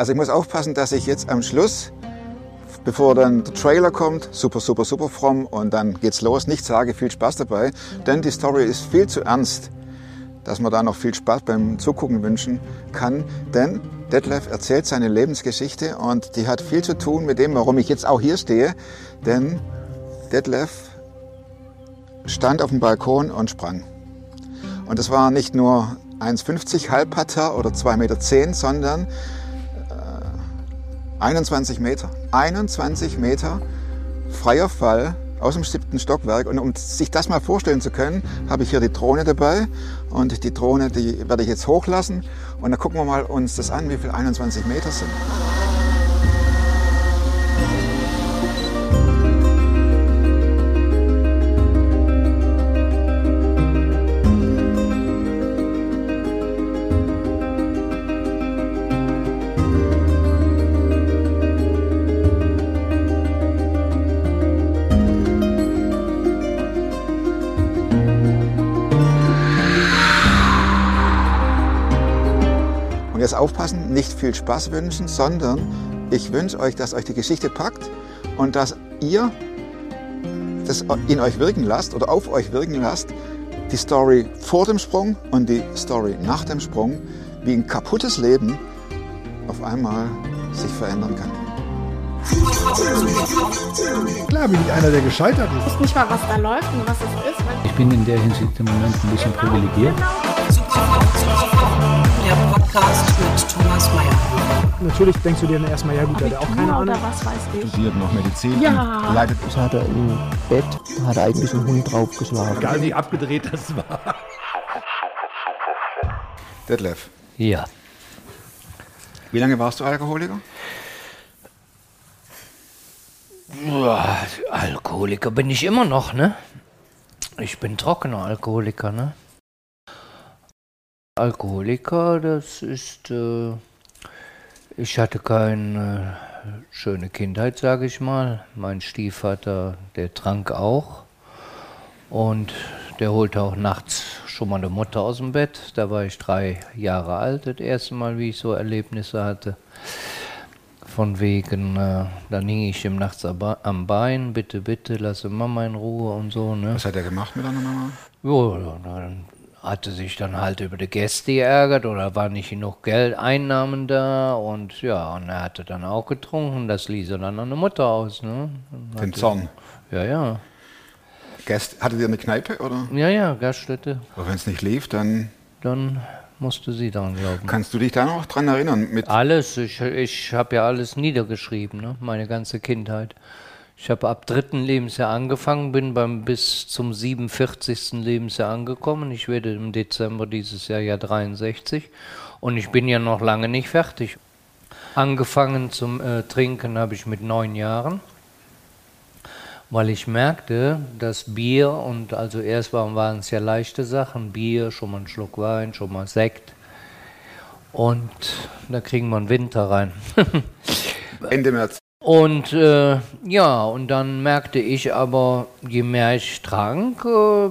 Also ich muss aufpassen, dass ich jetzt am Schluss, bevor dann der Trailer kommt, super, super, super fromm und dann geht's los, nicht sage, viel Spaß dabei, denn die Story ist viel zu ernst, dass man da noch viel Spaß beim Zugucken wünschen kann, denn Detlef erzählt seine Lebensgeschichte und die hat viel zu tun mit dem, warum ich jetzt auch hier stehe, denn Detlef stand auf dem Balkon und sprang. Und das war nicht nur 1,50 Halbpater oder 2,10 Meter, sondern 21 Meter. 21 Meter freier Fall aus dem siebten Stockwerk. Und um sich das mal vorstellen zu können, habe ich hier die Drohne dabei. Und die Drohne, die werde ich jetzt hochlassen. Und dann gucken wir mal uns das an, wie viel 21 Meter sind. Jetzt aufpassen, nicht viel Spaß wünschen, sondern ich wünsche euch, dass euch die Geschichte packt und dass ihr das in euch wirken lasst oder auf euch wirken lasst, die Story vor dem Sprung und die Story nach dem Sprung, wie ein kaputtes Leben auf einmal sich verändern kann. Klar bin ich einer, der gescheitert Ich ist. weiß nicht mal, was da läuft und was es ist. Ich bin in der Hinsicht im Moment ein bisschen privilegiert. Der Podcast mit Thomas Mayer. Natürlich denkst du dir dann erstmal, ja gut, der hat auch keine Abitur Ahnung. was weiß ich. studiert noch Medizin Ja. und leidet Das hat er im Bett, hat er eigentlich einen Hund draufgeschlagen. Egal wie abgedreht das war. Detlef, Ja. wie lange warst du Alkoholiker? Boah, Alkoholiker bin ich immer noch, ne? Ich bin trockener Alkoholiker, ne? Alkoholiker, das ist, äh, ich hatte keine schöne Kindheit, sage ich mal. Mein Stiefvater, der trank auch und der holte auch nachts schon mal eine Mutter aus dem Bett. Da war ich drei Jahre alt, das erste Mal, wie ich so Erlebnisse hatte. Von wegen, äh, dann hing ich ihm nachts am Bein, bitte, bitte, lasse Mama in Ruhe und so, ne? Was hat er gemacht mit deiner Mama? Ja, dann hatte sich dann halt über die Gäste geärgert oder war nicht genug Geld, Einnahmen da und ja, und er hatte dann auch getrunken, das ließ er dann an der Mutter aus, ne? Den Zorn. Ja, ja. Gäste, hattet ihr eine Kneipe oder? Ja, ja, Gaststätte. Aber wenn es nicht lief, dann Dann musste sie dran glauben. kannst du dich da noch dran erinnern. Mit Alles, ich, ich habe ja alles niedergeschrieben, ne? meine ganze Kindheit. Ich habe ab dritten Lebensjahr angefangen, bin beim bis zum 47. Lebensjahr angekommen. Ich werde im Dezember dieses Jahr ja 63 und ich bin ja noch lange nicht fertig. Angefangen zum äh, Trinken habe ich mit neun Jahren, weil ich merkte, dass Bier und also erst waren, waren es ja leichte Sachen, Bier, schon mal einen Schluck Wein, schon mal Sekt. Und da kriegen wir einen Winter rein. Ende März. Und äh, ja, und dann merkte ich aber, je mehr ich trank, äh,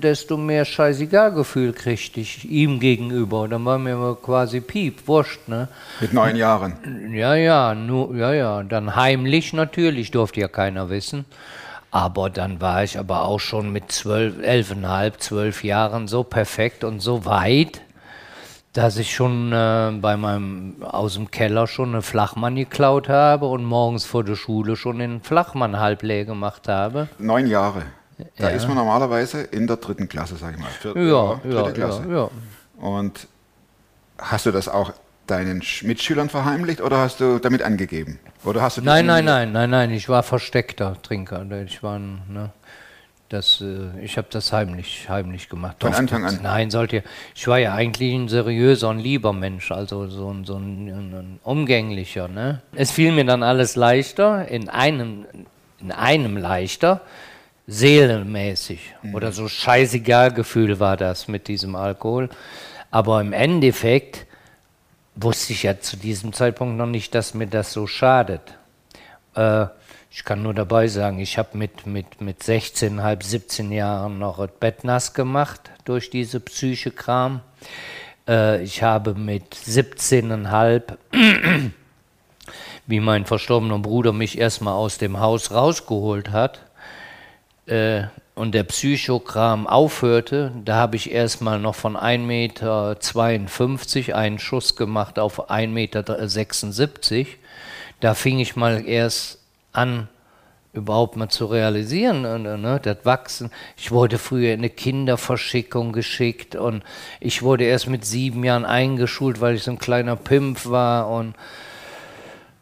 desto mehr Scheißegal-Gefühl kriegte ich ihm gegenüber. Dann war mir quasi Piep, wurscht, ne? Mit neun Jahren. Ja, ja, nur, ja, ja. Dann heimlich natürlich, durfte ja keiner wissen. Aber dann war ich aber auch schon mit zwölf, elfeinhalb, zwölf Jahren so perfekt und so weit, dass ich schon äh, bei meinem aus dem Keller schon eine Flachmann geklaut habe und morgens vor der Schule schon den Flachmann halb leer gemacht habe. Neun Jahre. Da Ja. ist man normalerweise in der dritten Klasse, sag ich mal. Vierte, Ja, dritte ja, Klasse. ja, ja. Und hast du das auch deinen Sch- Mitschülern verheimlicht oder hast du damit angegeben? Oder hast du Nein, nein, nein, nein, nein, ich war versteckter Trinker. Ich war ein, ne, das, äh, ich habe das heimlich, heimlich gemacht. Von Anfang an? Nein, sollte, ich war ja eigentlich ein seriöser und lieber Mensch, also so ein, so ein, ein umgänglicher. Ne? Es fiel mir dann alles leichter, in einem, in einem leichter, seelenmäßig. Oder so scheißegal Gefühl war das mit diesem Alkohol. Aber im Endeffekt wusste ich ja zu diesem Zeitpunkt noch nicht, dass mir das so schadet. Äh, ich kann nur dabei sagen, ich habe mit, mit, mit 16, halb 17 Jahren noch das Bett nass gemacht durch diese Psyche-Kram. Äh, ich habe mit 17,5, wie mein verstorbener Bruder mich erstmal aus dem Haus rausgeholt hat äh, und der Psychokram aufhörte, da habe ich erstmal noch von 1,52 Meter einen Schuss gemacht auf 1,76 Meter. Da fing ich mal erst an, überhaupt mal zu realisieren, ne, ne, das Wachsen. Ich wurde früher in eine Kinderverschickung geschickt und ich wurde erst mit sieben Jahren eingeschult, weil ich so ein kleiner Pimp war und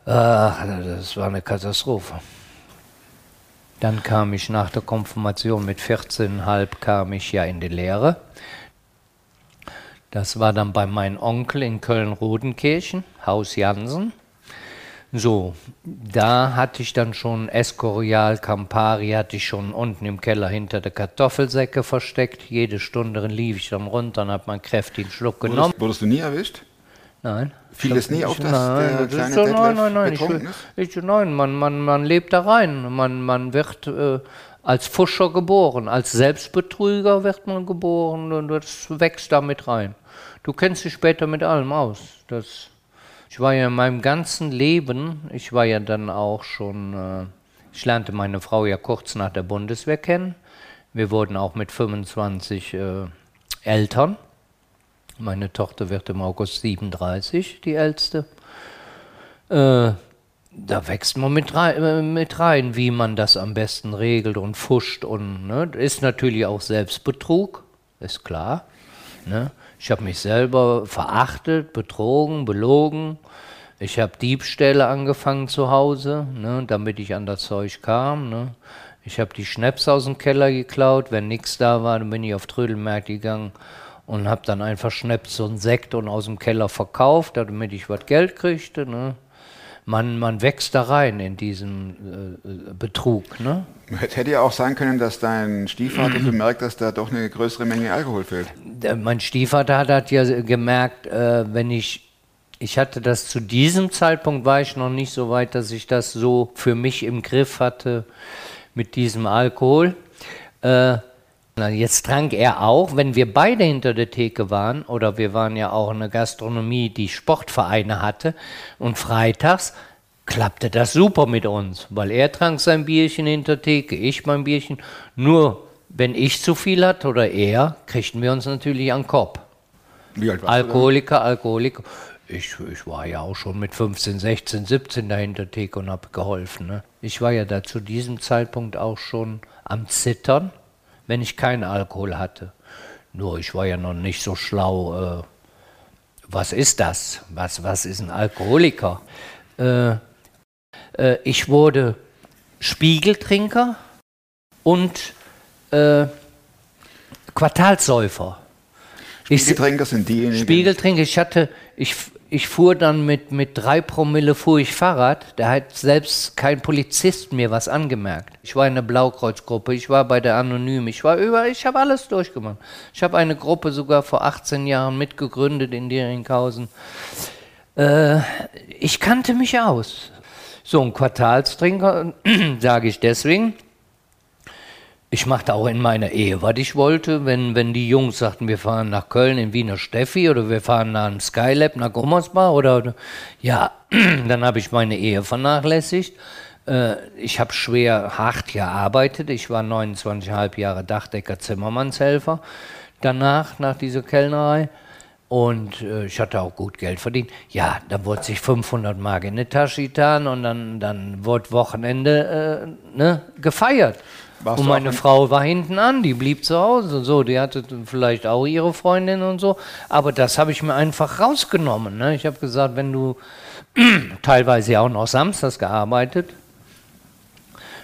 ach, das war eine Katastrophe. Dann kam ich nach der Konfirmation mit 14,5 kam ich ja in die Lehre. Das war dann bei meinem Onkel in Köln-Rodenkirchen, Haus Jansen. So, da hatte ich dann schon Escorial, Campari, hatte ich schon unten im Keller hinter der Kartoffelsäcke versteckt. Jede Stunde lief ich dann runter und habe meinen kräftigen Schluck genommen. Wurdest, wurdest du nie erwischt? Nein. Fiel es nie auf, dass nein, der das kleine so, nein, nein, nein, ich, betrunken will- ist? ich, nein, man, man, man lebt da rein. Man, man wird äh, als Fuscher geboren, als Selbstbetrüger wird man geboren und das wächst damit rein. Du kennst dich später mit allem aus. Das, ich war ja in meinem ganzen Leben, ich war ja dann auch schon, äh, ich lernte meine Frau ja kurz nach der Bundeswehr kennen. Wir wurden auch mit 25 äh, Eltern. Meine Tochter wird im August 37, die älteste. Äh, da wächst man mit rein, äh, mit rein, wie man das am besten regelt und fuscht. Und ne, ist natürlich auch Selbstbetrug, ist klar. Ne? Ich habe mich selber verachtet, betrogen, belogen. Ich habe Diebstähle angefangen zu Hause, ne, damit ich an das Zeug kam. Ne. Ich habe die Schnaps aus dem Keller geklaut. Wenn nichts da war, dann bin ich auf Trödelmärkte gegangen und habe dann einfach Schnaps und Sekt und aus dem Keller verkauft, damit ich was Geld kriegte. Ne. Man, man wächst da rein in diesen äh, Betrug. Ne. Es hätte ja auch sein können, dass dein Stiefvater bemerkt, dass da doch eine größere Menge Alkohol fehlt. Mein Stiefvater hat, hat ja gemerkt, äh, wenn ich, ich hatte das zu diesem Zeitpunkt, war ich noch nicht so weit, dass ich das so für mich im Griff hatte mit diesem Alkohol. Äh, jetzt trank er auch, wenn wir beide hinter der Theke waren, oder wir waren ja auch in einer Gastronomie, die Sportvereine hatte, und freitags klappte das super mit uns, weil er trank sein Bierchen hinter der Theke, ich mein Bierchen. Nur wenn ich zu viel hatte oder er, kriegten wir uns natürlich an Kopf. Alkoholiker, Alkoholiker. Ich, ich war ja auch schon mit 15, 16, 17 dahinter Theke und habe geholfen. Ne? Ich war ja da zu diesem Zeitpunkt auch schon am Zittern, wenn ich keinen Alkohol hatte. Nur ich war ja noch nicht so schlau. Äh, was ist das? Was, was ist ein Alkoholiker? Äh, äh, ich wurde Spiegeltrinker und äh, Quartalsäufer. du? Ich- Spiegeltrinker sind diejenigen. Spiegeltrinker, ich hatte, ich, ich fuhr dann mit, mit drei Promille fuhr ich Fahrrad, da hat selbst kein Polizist mir was angemerkt. Ich war in der Blaukreuzgruppe, ich war bei der Anonym, ich war über, ich habe alles durchgemacht. Ich habe eine Gruppe sogar vor 18 Jahren mitgegründet in Deringhausen. Äh, ich kannte mich aus. So ein Quartalstrinker, sage ich deswegen, ich machte auch in meiner Ehe, was ich wollte. Wenn, wenn die Jungs sagten, wir fahren nach Köln in Wiener Steffi oder wir fahren nach dem Skylab nach Gummersbach oder, ja, dann habe ich meine Ehe vernachlässigt. Äh, ich habe schwer hart gearbeitet. Ich war 29,5 Jahre Dachdecker Zimmermannshelfer. Danach, nach dieser Kellnerei. Und äh, ich hatte auch gut Geld verdient. Ja, dann wurde sich 500 Mark in die Tasche getan und dann, dann wurde Wochenende äh, ne, gefeiert. Warst und meine in- Frau war hinten an, die blieb zu Hause. So, die hatte vielleicht auch ihre Freundin und so. Aber das habe ich mir einfach rausgenommen. Ne? Ich habe gesagt, wenn du teilweise ja auch noch samstags gearbeitet,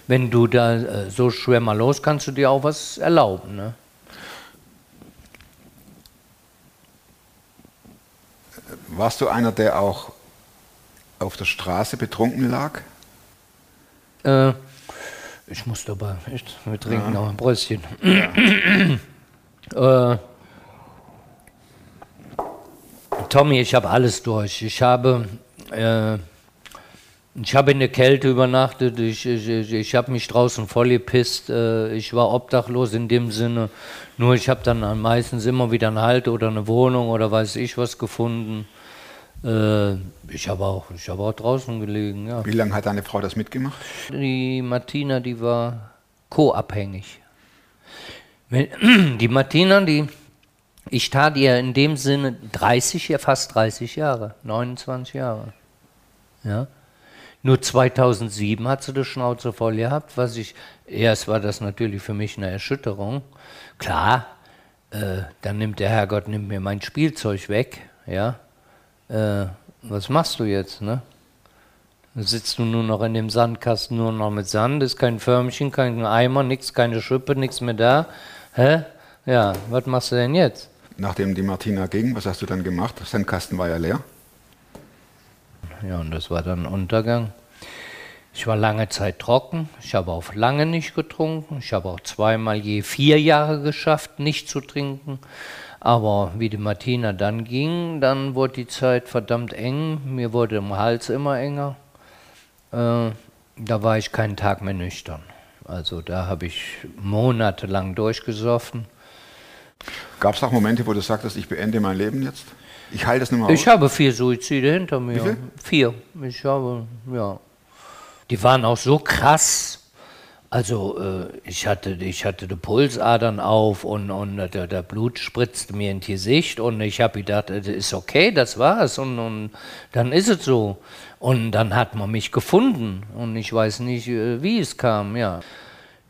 wenn du da äh, so schwer mal los, kannst du dir auch was erlauben. Ne? Warst du einer, der auch auf der Straße betrunken lag? Äh, ich muss dabei, echt, wir trinken noch ein Bröstchen. äh, Tommy, ich habe alles durch. Ich habe äh, Ich habe in der Kälte übernachtet, ich, ich, ich, ich habe mich draußen vollgepisst, äh, ich war obdachlos in dem Sinne. Nur ich habe dann meistens immer wieder einen Halt oder eine Wohnung oder weiß ich was gefunden. Äh, ich habe auch, ich auch draußen gelegen, ja. Wie lange hat deine Frau das mitgemacht? Die Martina, die war co-abhängig. Die Martina, die, ich tat ihr in dem Sinne 30, ja fast 30 Jahre, 29 Jahre. Ja. Nur 2007 hat sie die Schnauze voll gehabt, was ich, erst war das natürlich für mich eine Erschütterung. Klar, äh, dann nimmt der Herrgott nimmt mir mein Spielzeug weg, ja. Äh, was machst du jetzt, ne? Sitzt du nur noch in dem Sandkasten, nur noch mit Sand, ist kein Förmchen, kein Eimer, nix, keine Schippe, nichts mehr da. Hä? Ja, was machst du denn jetzt? Nachdem die Martina ging, was hast du dann gemacht? Der Sandkasten war ja leer. Ja, und das war dann Untergang. Ich war lange Zeit trocken, ich habe auch lange nicht getrunken, ich habe auch zweimal je vier Jahre geschafft, nicht zu trinken. Aber wie die Martina dann ging, dann wurde die Zeit verdammt eng, mir wurde im Hals immer enger. Äh, da war ich keinen Tag mehr nüchtern. Also da habe ich monatelang durchgesoffen. Gab es auch Momente, wo du sagtest, ich beende mein Leben jetzt? Ich halte das nicht mehr aus. Ich habe vier Suizide hinter mir. Wie viel? Vier. Ich habe, ja. Die waren auch so krass. Also äh, ich hatte, ich hatte die Pulsadern auf und, und der, der Blut spritzte mir ins Gesicht und ich habe gedacht, das ist okay, das war's und, und dann ist es so. Und dann hat man mich gefunden und ich weiß nicht, äh, wie es kam, ja.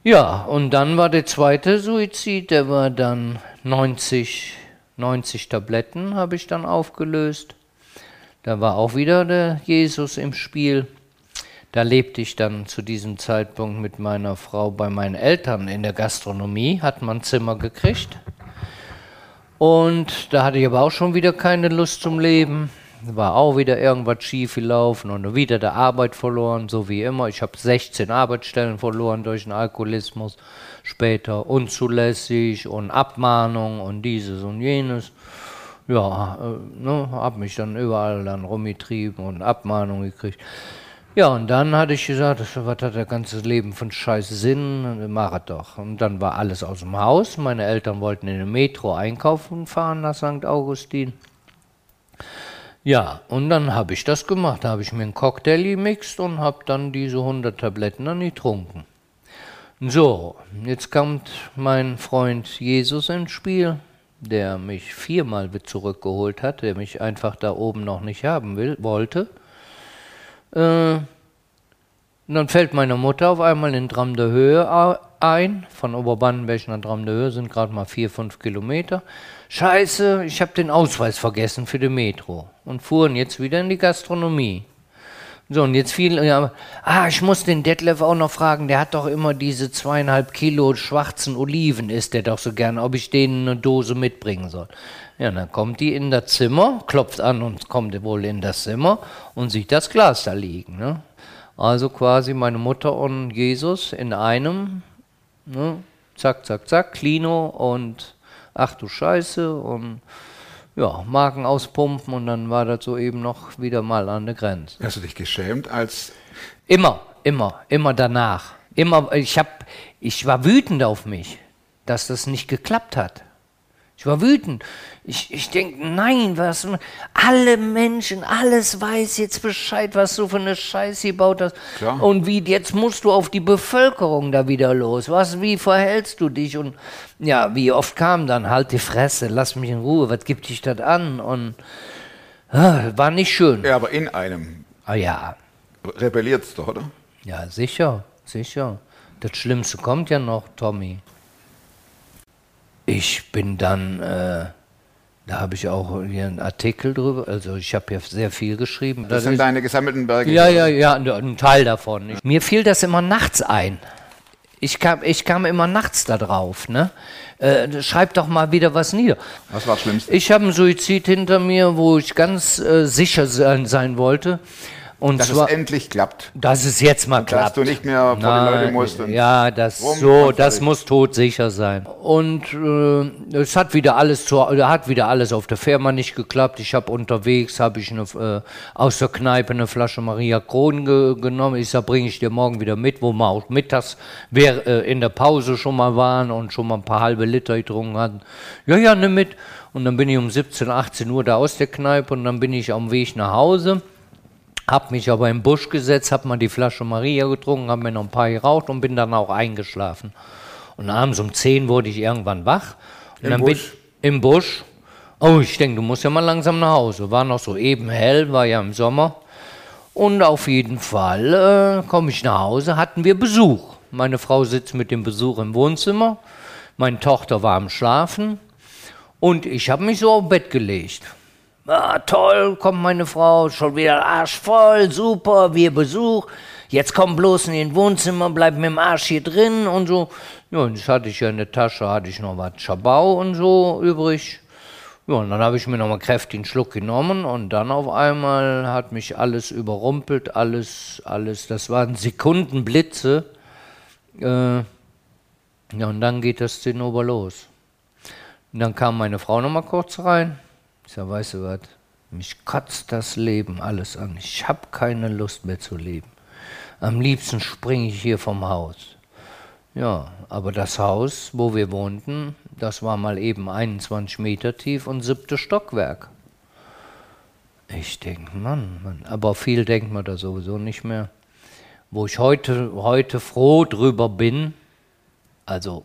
Ja, und dann war der zweite Suizid, der war dann 90, 90 Tabletten habe ich dann aufgelöst. Da war auch wieder der Jesus im Spiel. Da lebte ich dann zu diesem Zeitpunkt mit meiner Frau bei meinen Eltern in der Gastronomie, hat man ein Zimmer gekriegt. Und da hatte ich aber auch schon wieder keine Lust zum Leben. War auch wieder irgendwas schief gelaufen und wieder der Arbeit verloren, so wie immer. Ich habe 16 Arbeitsstellen verloren durch den Alkoholismus. Später unzulässig und Abmahnung und dieses und jenes. Ja, äh, ne, habe mich dann überall dann rumgetrieben und Abmahnung gekriegt. Ja, und dann hatte ich gesagt, was hat das ganze Leben von Scheiß Sinn? Mach es doch. Und dann war alles aus dem Haus. Meine Eltern wollten in den Metro einkaufen fahren nach St. Augustin. Ja, und dann habe ich das gemacht. Da habe ich mir einen Cocktail gemixt und habe dann diese 100 Tabletten dann getrunken. So, jetzt kommt mein Freund Jesus ins Spiel, der mich viermal zurückgeholt hat, der mich einfach da oben noch nicht haben will, wollte. Äh, und dann fällt meine Mutter auf einmal in Dram der Höhe ein. Von Oberbannenberg nach Dram der Höhe sind gerade mal vier, fünf Kilometer. Scheiße, ich habe den Ausweis vergessen für die Metro und fuhren jetzt wieder in die Gastronomie. So, und jetzt fiel, ja, ah, ich muss den Detlef auch noch fragen, der hat doch immer diese zweieinhalb Kilo schwarzen Oliven, isst der doch so gern, ob ich denen eine Dose mitbringen soll. Ja, dann kommt die in das Zimmer, klopft an und kommt wohl in das Zimmer und sieht das Glas da liegen. Ne? Also quasi meine Mutter und Jesus in einem, ne? zack, zack, zack, Klino und ach du Scheiße und ja, Magen auspumpen und dann war das so eben noch wieder mal an der Grenze. Hast du dich geschämt, als Immer, immer, immer danach. Immer, ich hab, ich war wütend auf mich, dass das nicht geklappt hat. Ich war wütend. Ich, ich denke, nein, was, alle Menschen, alles weiß jetzt Bescheid, was du für eine Scheiße gebaut hast. Klar. Und wie, jetzt musst du auf die Bevölkerung da wieder los. Was, wie verhältst du dich? Und ja, wie oft kam dann, halt die Fresse, lass mich in Ruhe, was gibt dich das an? Und ah, war nicht schön. ja, aber in einem Ah ja, rebelliert's doch, oder? ja, sicher, sicher. Das Schlimmste kommt ja noch, Tommy. Ich bin dann, äh, da habe ich auch hier einen Artikel drüber, also ich habe ja sehr viel geschrieben. Das sind ist- deine gesammelten Berge. ja, ja, ja, ein- ein Teil davon. Ich, mir fiel das immer nachts ein. Ich kam, ich kam immer nachts da drauf. Ne? Äh, schreib doch mal wieder was nieder. Was war das Schlimmste? Ich habe einen Suizid hinter mir, wo ich ganz äh, sicher sein, sein wollte. Und Dass zwar, es endlich klappt. dass es jetzt mal Dass klappt. du nicht mehr vor die Leute musst. ja, das so, das muss todsicher sein. Und äh, es hat wieder alles zu, hat wieder alles auf der Firma nicht geklappt. Ich habe unterwegs habe ich eine, äh, aus der Kneipe eine Flasche Maria Kron ge genommen. Ich sag, bringe ich dir morgen wieder mit, wo wir auch mittags wer, äh, in der Pause schon mal waren und schon mal ein paar halbe Liter getrunken hatten. Ja, ja, nimm mit. Und dann bin ich um 17, 18 Uhr da aus der Kneipe und dann bin ich am Weg nach Hause. Hab mich aber im Busch gesetzt, hab mal die Flasche Maria getrunken, hab mir noch ein paar geraucht und bin dann auch eingeschlafen. Und abends um 10 wurde ich irgendwann wach. Und Im dann Busch? im Busch. Oh, ich denke, du musst ja mal langsam nach Hause. War noch so eben hell, war ja im Sommer. Und auf jeden Fall äh, komme ich nach Hause, hatten wir Besuch. Meine Frau sitzt mit dem Besuch im Wohnzimmer, meine Tochter war am Schlafen und ich habe mich so auf Bett gelegt. Ah, toll, kommt meine Frau, schon wieder arschvoll, super, wir Besuch. Jetzt komm bloß in den Wohnzimmer, bleib mit dem Arsch hier drin und so. Ja, und das hatte ich ja in der Tasche, hatte ich noch was Schabau und so übrig. Ja, und dann habe ich mir noch mal kräftig einen Schluck genommen und dann auf einmal hat mich alles überrumpelt, alles, alles, das waren Sekundenblitze. Äh, ja, und dann geht das Zinnober los. Und dann kam meine Frau noch mal kurz rein. Ich sag, weißt du was, mich kotzt das Leben alles an. Ich habe keine Lust mehr zu leben. Am liebsten springe ich hier vom Haus. Ja, aber das Haus, wo wir wohnten, das war mal eben 21 Meter tief und siebte Stockwerk. Ich denke, Mann, Mann, aber viel denkt man da sowieso nicht mehr. Wo ich heute, heute froh drüber bin, also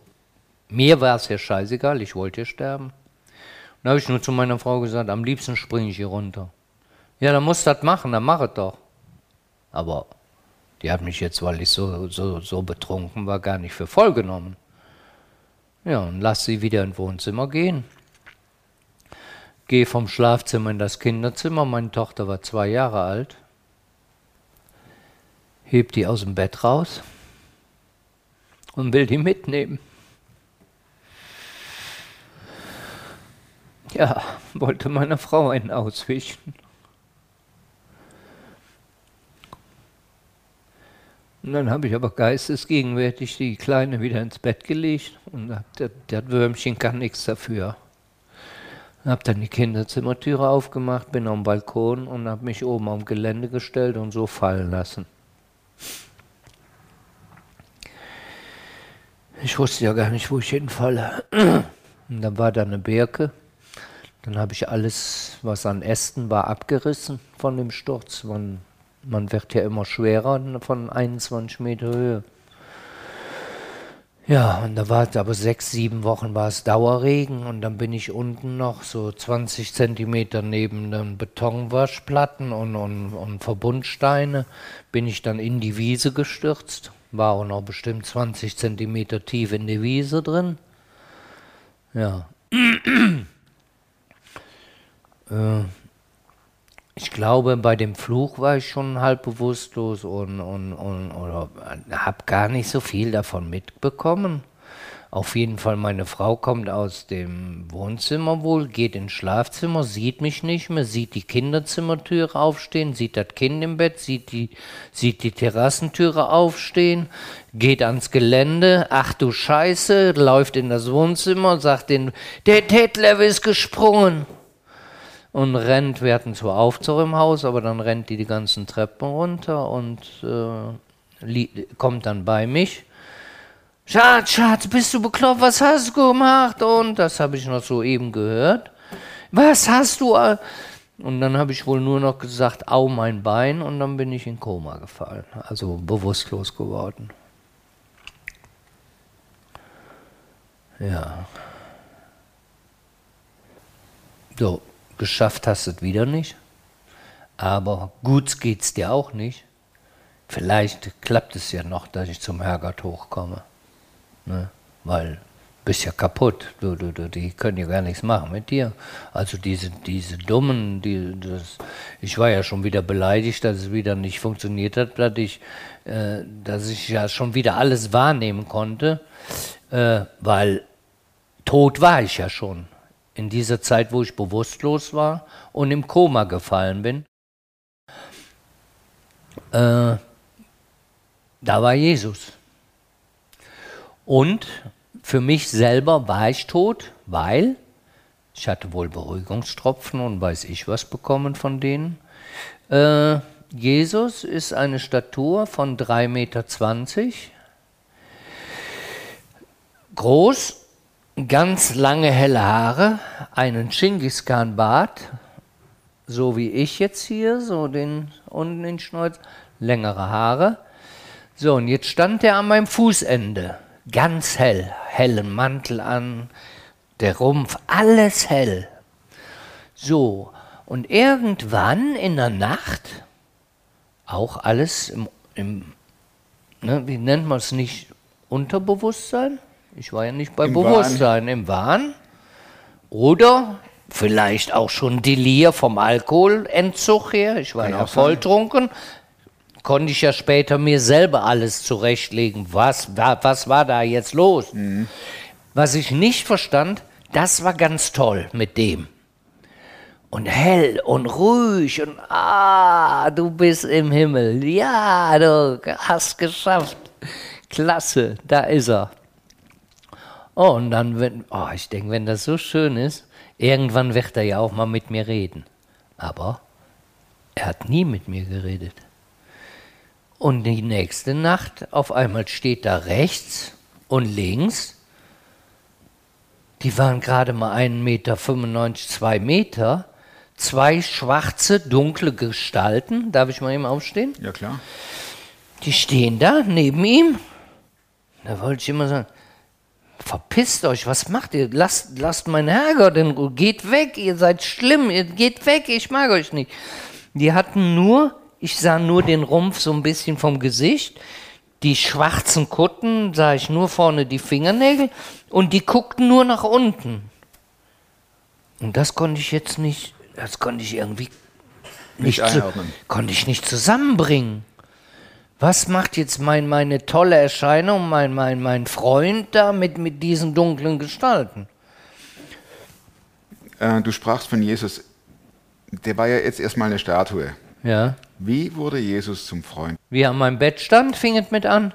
mir war es ja scheißegal, ich wollte ja sterben. Dann habe ich nur zu meiner Frau gesagt, am liebsten springe ich hier runter. Ja, dann musst du das machen, dann mach es doch. Aber die hat mich jetzt, weil ich so, so, so betrunken war, gar nicht für voll genommen. Ja, und lass sie wieder ins Wohnzimmer gehen. Gehe vom Schlafzimmer in das Kinderzimmer, meine Tochter war zwei Jahre alt. Heb die aus dem Bett raus und will die mitnehmen. Ja, wollte meiner Frau einen auswischen. Und dann habe ich aber geistesgegenwärtig die Kleine wieder ins Bett gelegt und hab, das, das Würmchen kann nichts dafür. Habe dann die Kinderzimmertüre aufgemacht, bin am Balkon und habe mich oben am Gelände gestellt und so fallen lassen. Ich wusste ja gar nicht, wo ich hinfalle. Und dann war da eine Birke. Dann habe ich alles, was an Ästen war, abgerissen von dem Sturz. Man, man wird ja immer schwerer von 21 Meter Höhe. Ja, und da war es aber sechs, sieben Wochen war es Dauerregen und dann bin ich unten noch so 20 Zentimeter neben den Betonwaschplatten und, und, und Verbundsteine, bin ich dann in die Wiese gestürzt. War auch noch bestimmt 20 Zentimeter tief in die Wiese drin. Ja. Äh, ich glaube, bei dem Fluch war ich schon halb bewusstlos und, und, und oder habe gar nicht so viel davon mitbekommen. Auf jeden Fall, meine Frau kommt aus dem Wohnzimmer wohl, geht ins Schlafzimmer, sieht mich nicht mehr, sieht die Kinderzimmertüre aufstehen, sieht das Kind im Bett, sieht die, sieht die Terrassentüre aufstehen, geht ans Gelände, ach du Scheiße, läuft in das Wohnzimmer, sagt den, der Tetlev ist gesprungen und rennt, wir hatten zwar Aufzug im Haus, aber dann rennt die die ganzen Treppen runter und äh, kommt dann bei mich. Schatz, Schatz, bist du bekloppt? Was hast du gemacht? Und das habe ich noch soeben gehört. Was hast du? Und dann habe ich wohl nur noch gesagt, au mein Bein und dann bin ich in Koma gefallen, also bewusstlos geworden. Ja. So, geschafft hast du es wieder nicht. Aber gut geht's dir auch nicht. Vielleicht klappt es ja noch, dass ich zum Herrgott hochkomme. Ne? Weil bist ja kaputt. Du, du, du, die können ja gar nichts machen mit dir. Also diese, diese dummen, die, das, ich war ja schon wieder beleidigt, dass es wieder nicht funktioniert hat, dass ich, äh, dass ich ja schon wieder alles wahrnehmen konnte, äh, weil tot war ich ja schon. In dieser Zeit, wo ich bewusstlos war und im Koma gefallen bin. Äh, da war Jesus. Und für mich selber war ich tot, weil ich hatte wohl Beruhigungstropfen und weiß ich was bekommen von denen. Äh, Jesus ist eine Statur von 3,20 Meter, groß, ganz lange helle Haare, einen Genghis Khan Bart, so wie ich jetzt hier, so den unten den Schnäuz, längere Haare. So, und jetzt stand er an meinem Fußende, ganz hell, hellen Mantel an, der Rumpf, alles hell. So, und irgendwann in der Nacht, auch alles im, im ne, wie nennt man es nicht, Unterbewusstsein? Ich war ja nicht bei Im Bewusstsein, im Wahn. Oder vielleicht auch schon Delir vom Alkoholentzug her. Ich war Kann ja volltrunken. Konnte ich ja später mir selber alles zurechtlegen. Was, wa- was war da jetzt los? Was ich nicht verstand, das war ganz toll mit dem. Und hell und ruhig und ah, du bist im Himmel. Ja, du hast geschafft. Klasse, da ist er. Oh, und dann, wenn, oh, ich denke, wenn das so schön ist, irgendwann wird er ja auch mal mit mir reden. Aber er hat nie mit mir geredet. Und die nächste Nacht, auf einmal steht da rechts und links, die waren gerade mal 1,95 Meter, 2 Meter, zwei schwarze, dunkle Gestalten, darf ich mal eben aufstehen? Ja, klar. Die stehen da neben ihm. Da wollte ich immer sagen, verpisst euch, was macht ihr? Lasst, lasst meinen Herrgott in Ruhe, geht weg, ihr seid schlimm, ihr geht weg, ich mag euch nicht. Die hatten nur, ich sah nur den Rumpf so ein bisschen vom Gesicht, die schwarzen Kutten sah ich nur vorne die Fingernägel und die guckten nur nach unten. Und das konnte ich jetzt nicht, das konnte ich irgendwie Nicht zu, einordnen. konnte ich nicht zusammenbringen. Was macht jetzt mein, meine tolle Erscheinung, mein, mein, mein Freund da mit, mit diesen dunklen Gestalten? Äh, du sprachst von Jesus. Der war ja jetzt erstmal eine Statue. Ja. Wie wurde Jesus zum Freund? Wie er an meinem Bett stand, fing es mit an.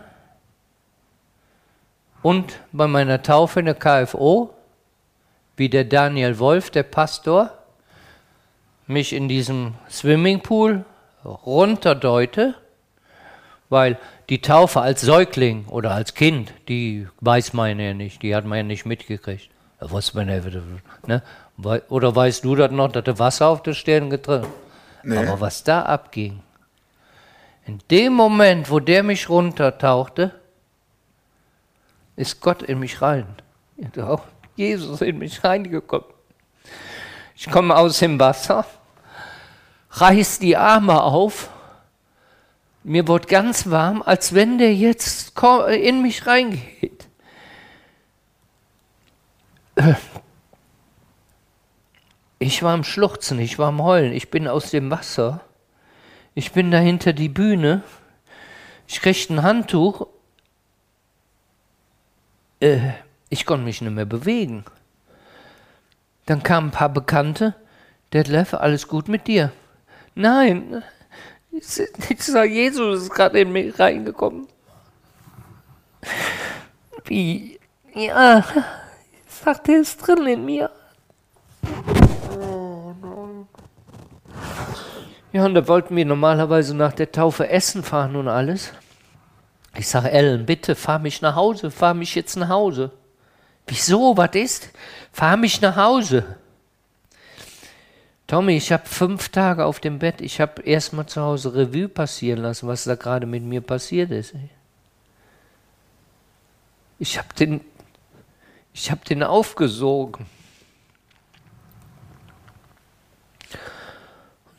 Und bei meiner Taufe in der KFO, wie der Daniel Wolf, der Pastor, mich in diesem Swimmingpool runterdeute, weil die Taufe als Säugling oder als Kind, die weiß man ja nicht, die hat man ja nicht mitgekriegt. Da wusste man ja, ne? Oder weißt du das noch, dass du Wasser auf der Stirn getrunken Nee. Aber was da abging, in dem Moment, wo der mich runtertauchte, ist Gott in mich rein. Auch Jesus in mich reingekommen. Ich komme aus dem Wasser, reiß die Arme auf. Mir wurde ganz warm, als wenn der jetzt in mich reingeht. Ich war am Schluchzen, ich war am Heulen, ich bin aus dem Wasser. Ich bin da hinter die Bühne. Ich kriegte ein Handtuch. Äh, ich konnte mich nicht mehr bewegen. Dann kamen ein paar Bekannte. Detlef, alles gut mit dir? Nein, ich ich sag, Jesus ist gerade in mich reingekommen. Wie? Ja, ich sag, der ist drin in mir. Ja, und da wollten wir normalerweise nach der Taufe essen fahren und alles. Ich sage, Ellen, bitte fahr mich nach Hause, fahr mich jetzt nach Hause. Wieso, was ist? Fahr mich nach Hause. Tommy, ich habe fünf Tage auf dem Bett. Ich habe erstmal zu Hause Revue passieren lassen, was da gerade mit mir passiert ist. Ich habe den, ich habe den aufgesogen.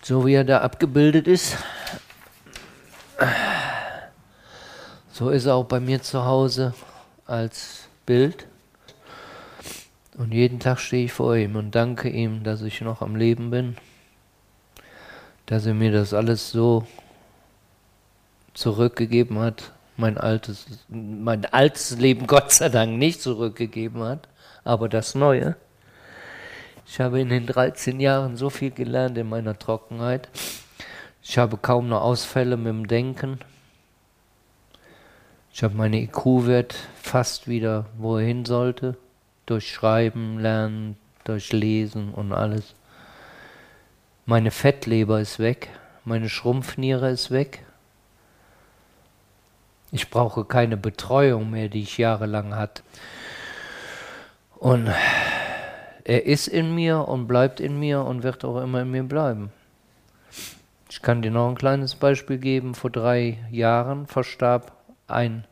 So wie er da abgebildet ist, so ist er auch bei mir zu Hause als Bild. Und jeden Tag stehe ich vor ihm und danke ihm, dass ich noch am Leben bin, dass er mir das alles so zurückgegeben hat, mein altes, mein altes Leben Gott sei Dank nicht zurückgegeben hat, aber das Neue. Ich habe in den 13 Jahren so viel gelernt in meiner Trockenheit. Ich habe kaum noch Ausfälle mit dem Denken. Ich habe meine IQ-Wert fast wieder, wo er hin sollte. Durch Schreiben, Lernen, durch Lesen und alles. Meine Fettleber ist weg. Meine Schrumpfniere ist weg. Ich brauche keine Betreuung mehr, die ich jahrelang hatte. Und er ist in mir und bleibt in mir und wird auch immer in mir bleiben. Ich kann dir noch ein kleines Beispiel geben. Vor drei Jahren verstarb ein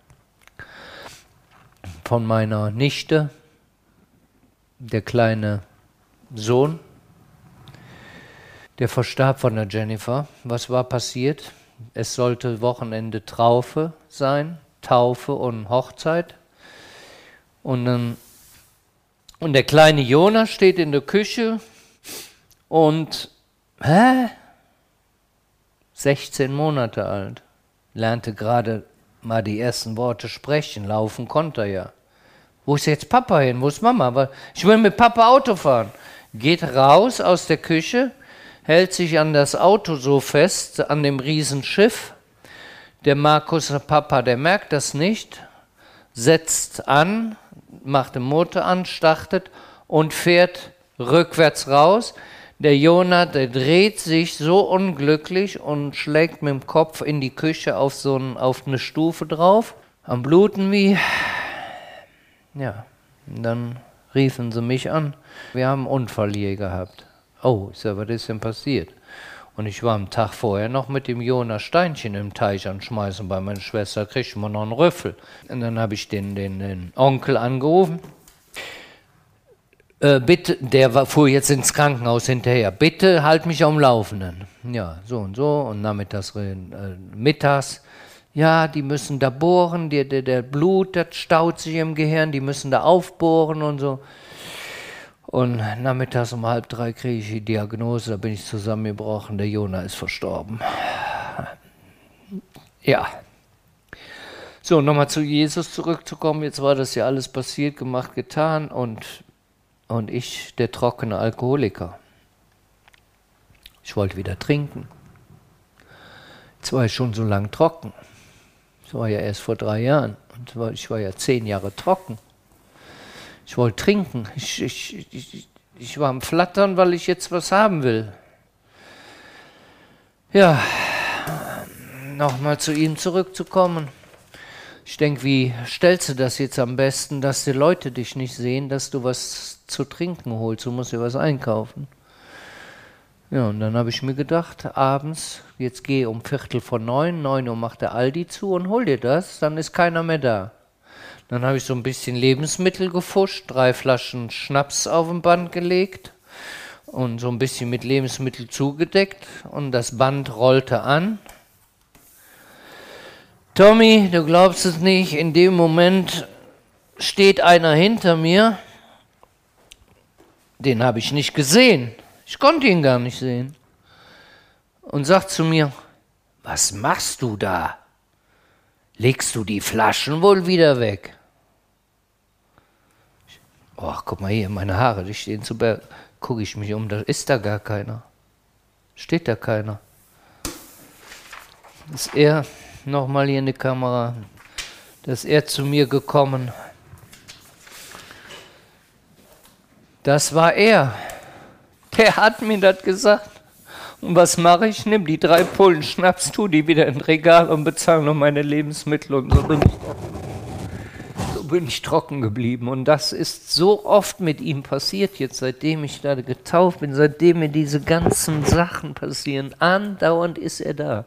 von meiner Nichte, der kleine Sohn, der verstarb von der Jennifer. Was war passiert? Es sollte Wochenende Traufe sein, Taufe und Hochzeit. Und, dann, und der kleine Jonas steht in der Küche und, hä? 16 Monate alt, lernte gerade mal die ersten Worte sprechen, laufen konnte er ja. Wo ist jetzt Papa hin? Wo ist Mama? Ich will mit Papa Auto fahren. Geht raus aus der Küche, hält sich an das Auto so fest, an dem Riesenschiff. Der Markus, der Papa, der merkt das nicht, setzt an, macht den Motor an, startet und fährt rückwärts raus. Der Jonah, der dreht sich so unglücklich und schlägt mit dem Kopf in die Küche auf so ein, auf eine Stufe drauf. Am Bluten wie. Ja, dann riefen sie mich an. Wir haben einen Unfall hier gehabt. Oh, ich sag, was ist denn passiert? Und ich war am Tag vorher noch mit dem Jonas Steinchen im Teich anschmeißen. Bei meiner Schwester kriegt man noch einen Rüffel. Und dann habe ich den, den, den Onkel angerufen äh, bitte, der war, fuhr jetzt ins Krankenhaus hinterher, bitte halt mich am Laufenden. Ja, so und so und nachmittags, äh, mittags, ja, die müssen da bohren, der, der, der Blut, das staut sich im Gehirn, die müssen da aufbohren und so. Und nachmittags um halb drei kriege ich die Diagnose, da bin ich zusammengebrochen, der Jona ist verstorben. Ja. So, nochmal zu Jesus zurückzukommen. Jetzt war das ja alles passiert, gemacht, getan und und ich der trockene Alkoholiker. Ich wollte wieder trinken. Jetzt war ich schon so lang trocken. Das war ja erst vor drei Jahren. Und ich war ja zehn Jahre trocken. Ich wollte trinken. Ich, ich, ich, ich war am Flattern, weil ich jetzt was haben will. Ja, nochmal zu ihm zurückzukommen. Ich denke, wie stellst du das jetzt am besten, dass die Leute dich nicht sehen, dass du was zu trinken holst. Du musst dir was einkaufen. Ja, und dann habe ich mir gedacht, abends, jetzt gehe um Viertel vor neun, neun Uhr macht der Aldi zu und hol dir das, dann ist keiner mehr da. Dann habe ich so ein bisschen Lebensmittel gefuscht, drei Flaschen Schnaps auf dem Band gelegt und so ein bisschen mit Lebensmittel zugedeckt und das Band rollte an. Tommy, du glaubst es nicht, in dem Moment steht einer hinter mir den habe ich nicht gesehen. Ich konnte ihn gar nicht sehen. Und sagt zu mir, was machst du da? Legst du die Flaschen wohl wieder weg? Ach, guck mal hier, meine Haare, die stehen zu Berg. Gucke ich mich um, da ist da gar keiner. Steht da keiner. Ist er, nochmal hier in die Kamera, da ist er zu mir gekommen Das war er. Der hat mir das gesagt. Und was mache ich? Nimm die drei Pullen Schnaps, tu die wieder in Regal und bezahle noch meine Lebensmittel. Und so bin, ich, so bin ich trocken geblieben. Und das ist so oft mit ihm passiert, jetzt seitdem ich da getauft bin, seitdem mir diese ganzen Sachen passieren. Andauernd ist er da.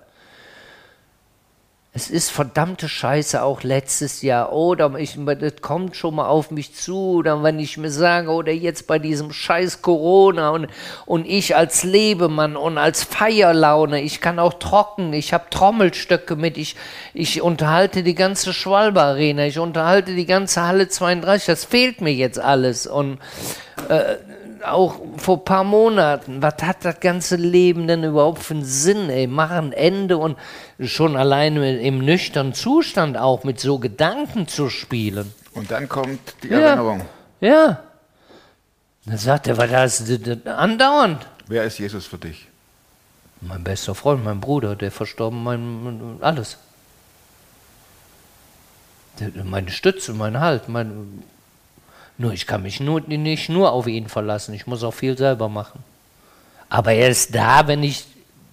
Es ist verdammte Scheiße auch letztes Jahr. Oder ich, das kommt schon mal auf mich zu. Oder wenn ich mir sage, oder jetzt bei diesem Scheiß Corona und, und ich als Lebemann und als Feierlaune, ich kann auch trocken, ich habe Trommelstöcke mit, ich, ich unterhalte die ganze Schwalbe Arena, ich unterhalte die ganze Halle 32. Das fehlt mir jetzt alles. Und äh, auch vor ein paar Monaten, was hat das ganze Leben denn überhaupt für einen Sinn, ey? Mach ein Ende und schon alleine im nüchternen Zustand auch mit so Gedanken zu spielen. Und dann kommt die ja. Erinnerung. Ja. Dann sagt er, was das, das andauernd. Wer ist Jesus für dich? Mein bester Freund, mein Bruder, der verstorben, mein alles. Meine Stütze, mein Halt, mein, nur ich kann mich nur, nicht nur auf ihn verlassen. Ich muss auch viel selber machen. Aber er ist da, wenn ich,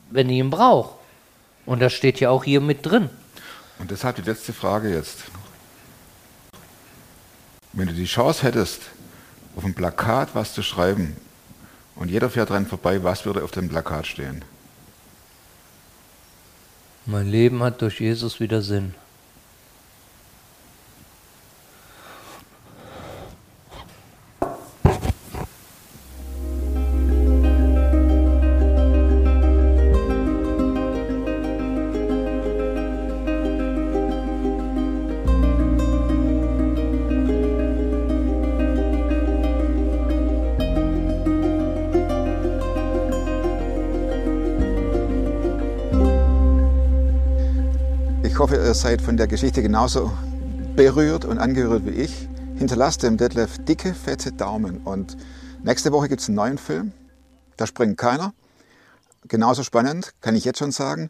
wenn ich ihn brauche. Und das steht ja auch hier mit drin. Und deshalb die letzte Frage jetzt. Wenn du die Chance hättest, auf ein Plakat was zu schreiben und jeder fährt dran vorbei, was würde auf dem Plakat stehen? Mein Leben hat durch Jesus wieder Sinn. Seid von der Geschichte genauso berührt und angerührt wie ich. Hinterlasst dem Detlef dicke, fette Daumen. Und nächste Woche gibt es einen neuen Film. Da springt keiner. Genauso spannend, kann ich jetzt schon sagen.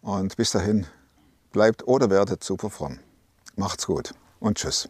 Und bis dahin, bleibt oder werdet super fromm. Macht's gut und tschüss.